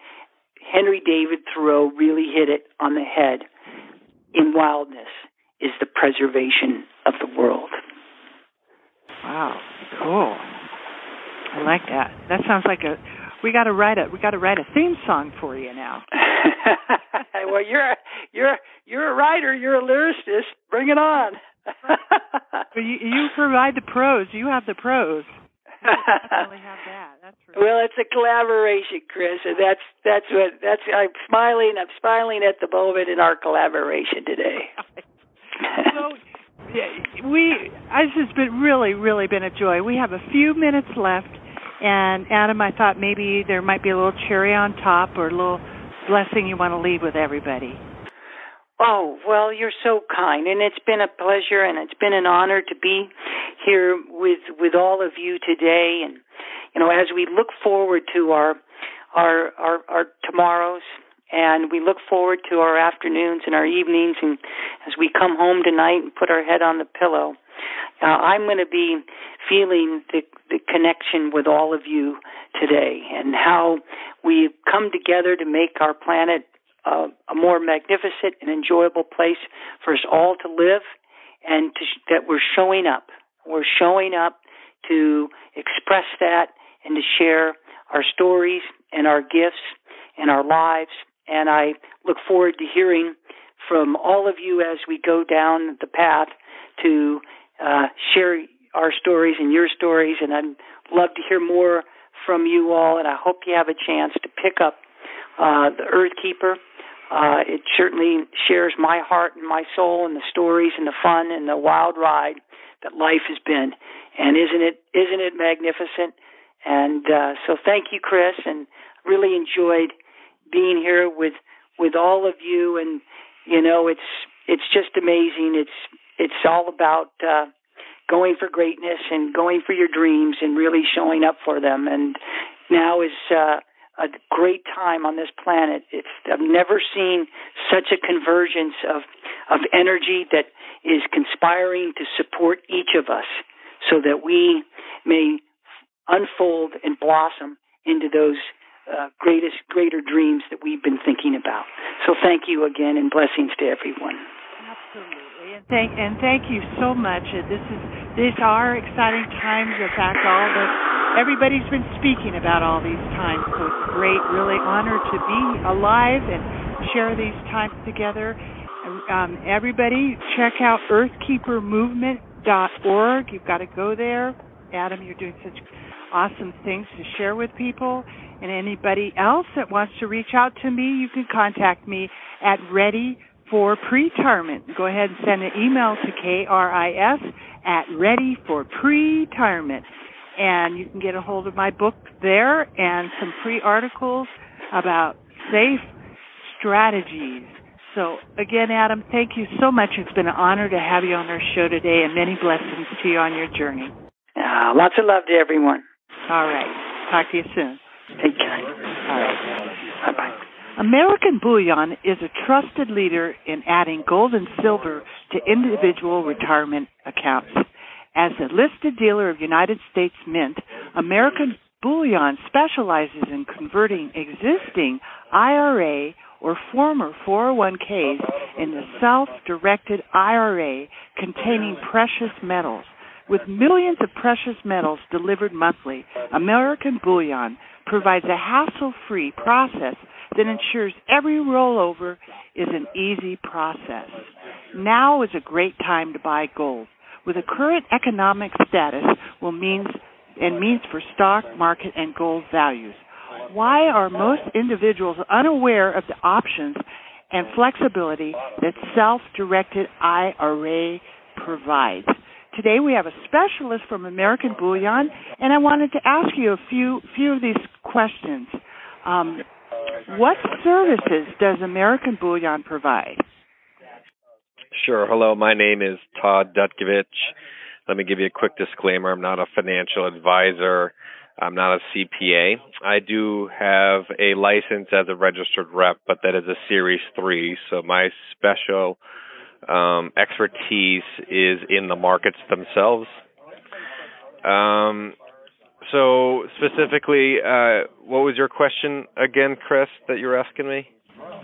Henry David Thoreau really hit it on the head. In wildness is the preservation of the world. Wow, cool. I like that. That sounds like a we got to write a we got to write a theme song for you now. well, you're a, you're you're a writer. You're a lyricist. Bring it on. you, you provide the prose. You have the prose. definitely have that. That's well, it's a collaboration, Kris, and that's that's what that's. I'm smiling. I'm smiling at the moment in our collaboration today. so, yeah, we. This has been really, really been a joy. We have a few minutes left, and Adam, I thought maybe there might be a little cherry on top or a little blessing you want to leave with everybody. Oh, well, you're so kind and it's been a pleasure and it's been an honor to be here with with all of you today and you know, as we look forward to our our our, our tomorrows and we look forward to our afternoons and our evenings and as we come home tonight and put our head on the pillow uh, i'm going to be feeling the the connection with all of you today and how we've come together to make our planet uh, a more magnificent and enjoyable place for us all to live and to, that we're showing up. We're showing up to express that and to share our stories and our gifts and our lives. And I look forward to hearing from all of you as we go down the path to uh, share our stories and your stories. And I'd love to hear more from you all. And I hope you have a chance to pick up uh, the Earth Keeper. Uh, it certainly shares my heart and my soul and the stories and the fun and the wild ride that life has been. And isn't it isn't it magnificent? And uh, so thank you, Kris, and really enjoyed being here with with all of you and you know it's it's just amazing it's it's all about uh going for greatness and going for your dreams and really showing up for them and now is uh a great time on this planet it's i've never seen such a convergence of of energy that is conspiring to support each of us so that we may unfold and blossom into those uh, greatest, greater dreams that we've been thinking about. So thank you again, and blessings to everyone. Absolutely, and thank and thank you so much. Uh, this is these are exciting times. In fact, all the everybody's been speaking about all these times, so it's great, really honored to be alive and share these times together. Um, everybody, check out EarthkeeperMovement.org. You've got to go there. Adam, you're doing such awesome things to share with people. And anybody else that wants to reach out to me, you can contact me at for Pretirement. Go ahead and send an email to KRIS at Ready for Pretirement. And you can get a hold of my book there and some free articles about safe strategies. So, again, Adam, thank you so much. It's been an honor to have you on our show today, and many blessings to you on your journey. Uh, lots of love to everyone. All right. Talk to you soon. Take care. All right. Bye bye. American Bullion is a trusted leader in adding gold and silver to individual retirement accounts. As a listed dealer of United States Mint, American Bullion specializes in converting existing IRA or former 401ks into self-directed IRA containing precious metals. With millions of precious metals delivered monthly, American Bullion provides a hassle-free process that ensures every rollover is an easy process. Now is a great time to buy gold. With the current economic status will means and means for stock market and gold values. Why are most individuals unaware of the options and flexibility that self-directed IRA provides? Today we have a specialist from American Bullion, and I wanted to ask you a few few of these questions. Um, what services does American Bullion provide? Sure. Hello, my name is Todd Dutkovich. Let me give you a quick disclaimer. I'm not a financial advisor. I'm not a CPA. I do have a license as a registered rep, but that is a Series 3. So my special um, expertise is in the markets themselves. Um, so specifically, uh, what was your question again, Kris, that you were asking me?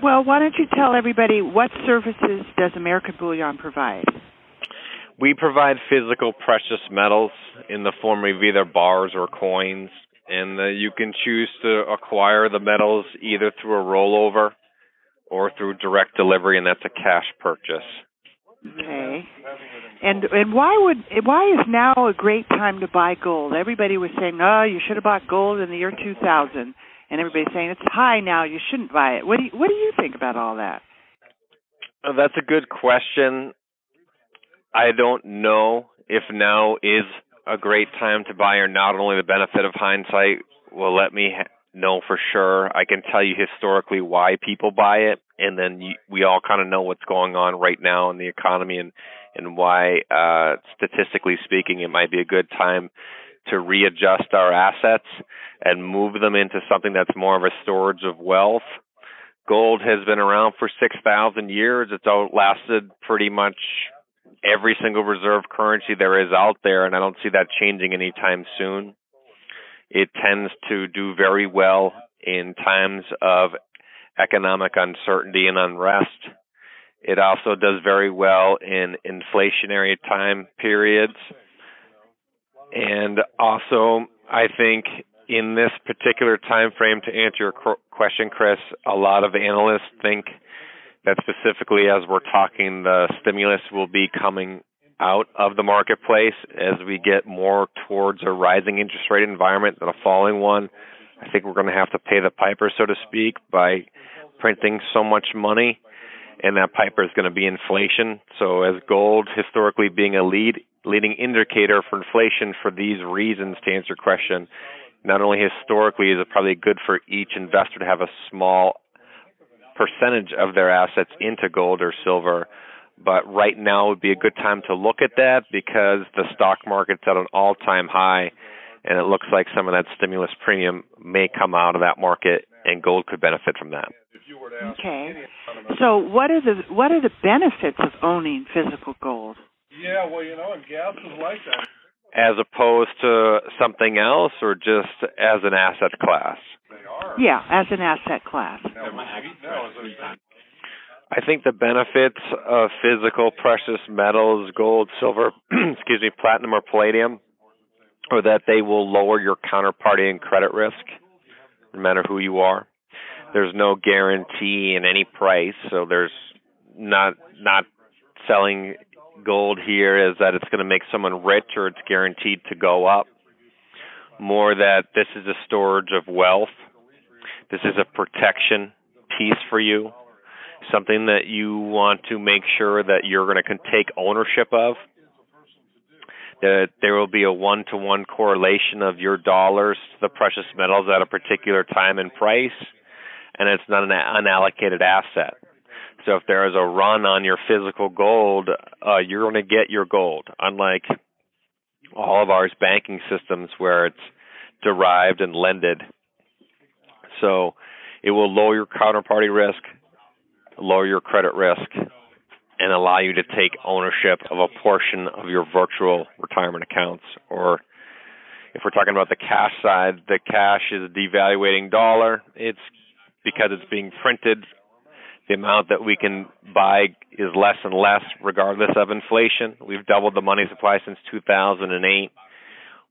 Well, why don't you tell everybody what services does American Bullion provide? We provide physical precious metals in the form of either bars or coins, and uh, you can choose to acquire the metals either through a rollover or through direct delivery, and that's a cash purchase. Okay. And and why would why is now a great time to buy gold? Everybody was saying, "Oh, you should have bought gold in the year 2000." And everybody's saying it's high now, you shouldn't buy it. What do you what do you think about all that? Uh, that's a good question. I don't know if now is a great time to buy or not. Only the benefit of hindsight will let me ha- know for sure. I can tell you historically why people buy it, and then you, we all kind of know what's going on right now in the economy and and why, uh, statistically speaking, it might be a good time to readjust our assets and move them into something that's more of a storage of wealth. Gold has been around for 6,000 years. It's outlasted pretty much every single reserve currency there is out there, and I don't see that changing anytime soon. It tends to do very well in times of economic uncertainty and unrest. It also does very well in inflationary time periods. And also, I think in this particular time frame, to answer your question, Kris, a lot of analysts think that specifically as we're talking, the stimulus will be coming out of the marketplace as we get more towards a rising interest rate environment than a falling one. I think we're going to have to pay the piper, so to speak, by printing so much money, and that piper is going to be inflation. So, as gold historically being a lead leading indicator for inflation for these reasons, to answer your question, not only historically is it probably good for each investor to have a small percentage of their assets into gold or silver but right now would be a good time to look at that because the stock market's at an all-time high, and it looks like some of that stimulus premium may come out of that market, and gold could benefit from that. Okay. So, what are the what are the benefits of owning physical gold? Yeah, well, you know, and gas is like that. As opposed to something else, or just as an asset class? They are. Yeah, as an asset class. I think the benefits of physical precious metals, gold, silver, excuse me, platinum or palladium, are that they will lower your counterparty and credit risk, no matter who you are. There's no guarantee in any price, so there's not not selling gold here is that it's going to make someone rich or it's guaranteed to go up. More that this is a storage of wealth. This is a protection piece for you something that you want to make sure that you're going to take ownership of. That there will be a one to one correlation of your dollars to the precious metals at a particular time and price, and it's not an unallocated asset. So if there is a run on your physical gold, uh, you're going to get your gold. Unlike all of ours banking systems where it's derived and lended. So it will lower your counterparty risk, lower your credit risk, and allow you to take ownership of a portion of your virtual retirement accounts. Or if we're talking about the cash side, the cash is a devaluating dollar. It's because it's being printed. The amount that we can buy is less and less, regardless of inflation. We've doubled the money supply since 2008.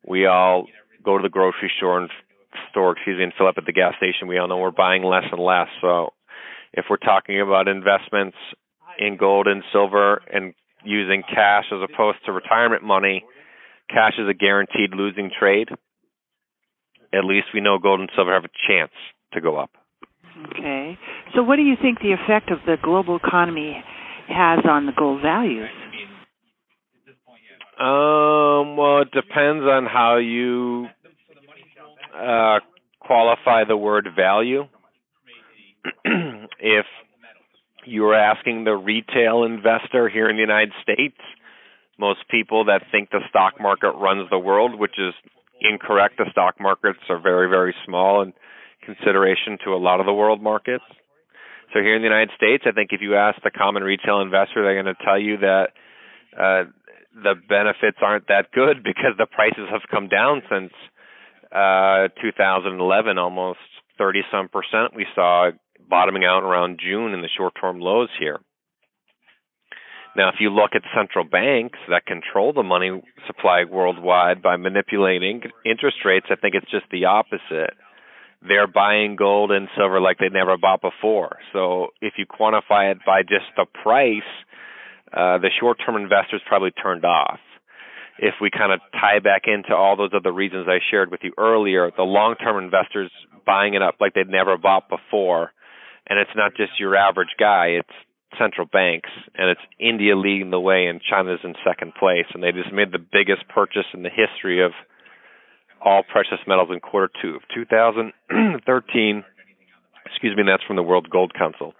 We all go to the grocery store and store, excuse me, and fill up at the gas station. We all know we're buying less and less. So if we're talking about investments in gold and silver and using cash as opposed to retirement money, cash is a guaranteed losing trade. At least we know gold and silver have a chance to go up. Okay. So what do you think the effect of the global economy has on the gold values? Um, well, it depends on how you uh, qualify the word value. if you're asking the retail investor here in the United States, most people that think the stock market runs the world, which is incorrect. The stock markets are very, very small in consideration to a lot of the world markets. So here in the United States, I think if you ask the common retail investor, they're going to tell you that uh, the benefits aren't that good because the prices have come down since uh, 2011, almost 30 some percent. We saw bottoming out around June in the short term lows here. Now, if you look at central banks that control the money supply worldwide by manipulating interest rates, I think it's just the opposite. They're buying gold and silver like they never bought before. So if you quantify it by just the price, uh, the short term investors probably turned off. If we kind of tie back into all those other reasons I shared with you earlier, the long term investors buying it up like they'd never bought before and it's not just your average guy, it's central banks, and it's India leading the way, and China's in second place, and they just made the biggest purchase in the history of all precious metals in quarter two of 2013. Excuse me, that's from the World Gold Council.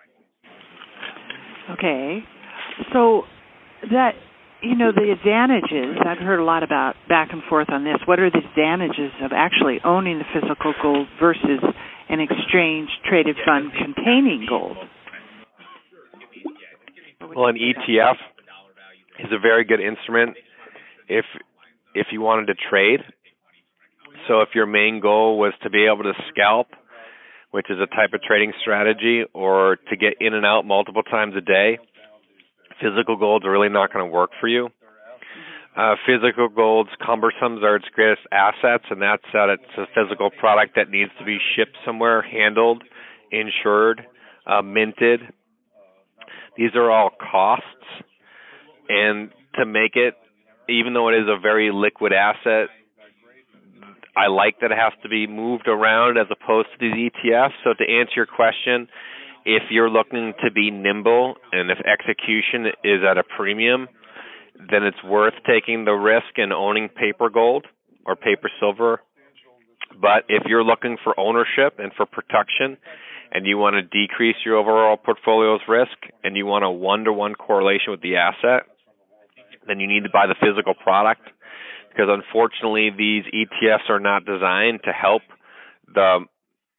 Okay, so that you know the advantages. I've heard a lot about back and forth on this. What are the advantages of actually owning the physical gold versus an exchange traded fund containing gold. Well, an ETF is a very good instrument if if you wanted to trade. So if your main goal was to be able to scalp, which is a type of trading strategy, or to get in and out multiple times a day, physical gold is really not going to work for you. Uh, physical gold's cumbersome are its greatest assets, and that's that it's a physical product that needs to be shipped somewhere, handled, insured, uh, minted. These are all costs, and to make it, even though it is a very liquid asset, I like that it has to be moved around as opposed to these ETFs. So to answer your question, if you're looking to be nimble and if execution is at a premium, then it's worth taking the risk and owning paper gold or paper silver. But if you're looking for ownership and for protection and you want to decrease your overall portfolio's risk and you want a one to one correlation with the asset, then you need to buy the physical product because unfortunately these ETFs are not designed to help the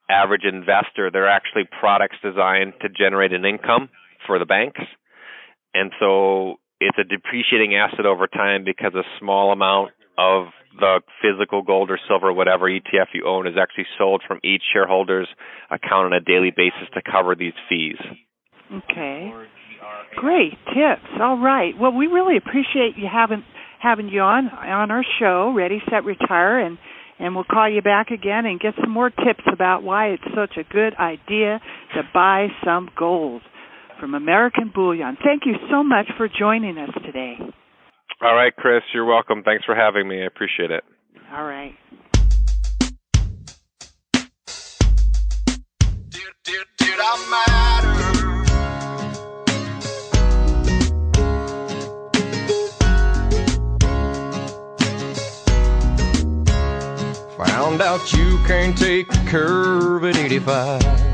average investor. They're actually products designed to generate an income for the banks. And so it's a depreciating asset over time because a small amount of the physical gold or silver, whatever ETF you own, is actually sold from each shareholder's account on a daily basis to cover these fees. Okay. Great tips. All right. Well, we really appreciate you having having you on on our show, Ready Set Retire, and and we'll call you back again and get some more tips about why it's such a good idea to buy some gold from American Bullion. Thank you so much for joining us today. All right, Kris, you're welcome. Thanks for having me. I appreciate it. All right. Did I matter? Found out you can't take the curve at 85.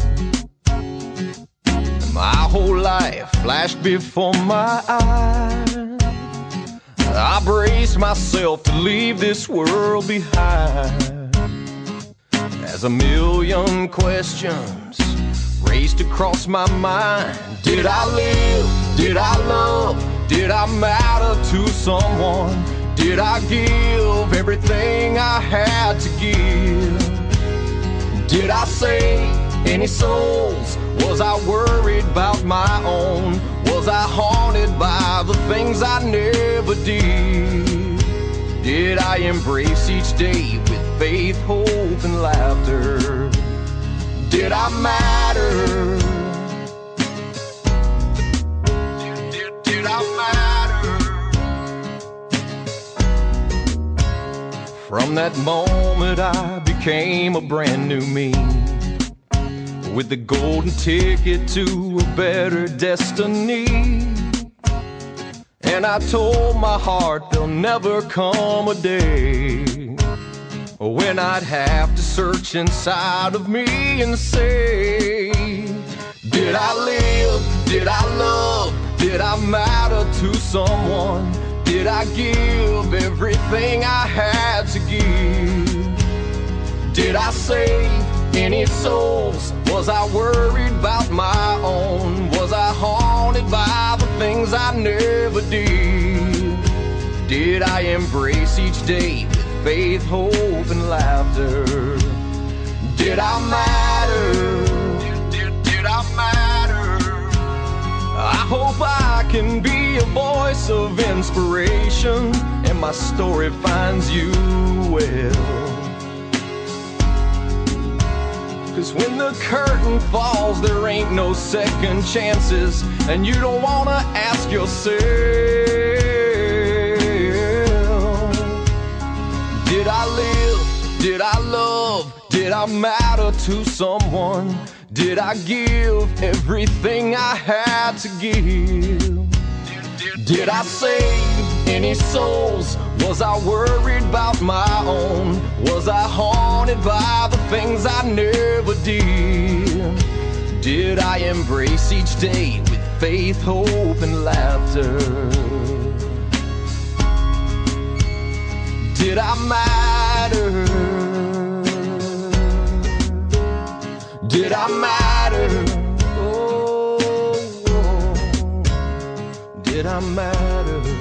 My whole life flashed before my eyes. I braced myself to leave this world behind. As a million questions raced across my mind. Did I live? Did I love? Did I matter to someone? Did I give everything I had to give? Did I save any souls? Was I worried about my own? Was I haunted by the things I never did? Did I embrace each day with faith, hope, and laughter? Did I matter? Did, did, I matter? From that moment, I became a brand new me. With the golden ticket to a better destiny. And I told my heart there'll never come a day when I'd have to search inside of me and say, Did I live? Did I love? Did I matter to someone? Did I give everything I had to give? Did I save any souls? Was I worried about my own? Was I haunted by the things I never did? Did I embrace each day with faith, hope, and laughter? Did I matter? Did, did, I matter? I hope I can be a voice of inspiration and my story finds you well. Cause when the curtain falls, there ain't no second chances, and you don't wanna ask yourself, Did I live? Did I love? Did I matter to someone? Did I give everything I had to give? Did I save any souls? Was I worried about my own? Was I haunted by the things I never did? Did I embrace each day with faith, hope, and laughter? Did I matter? Did I matter? Oh, did I matter?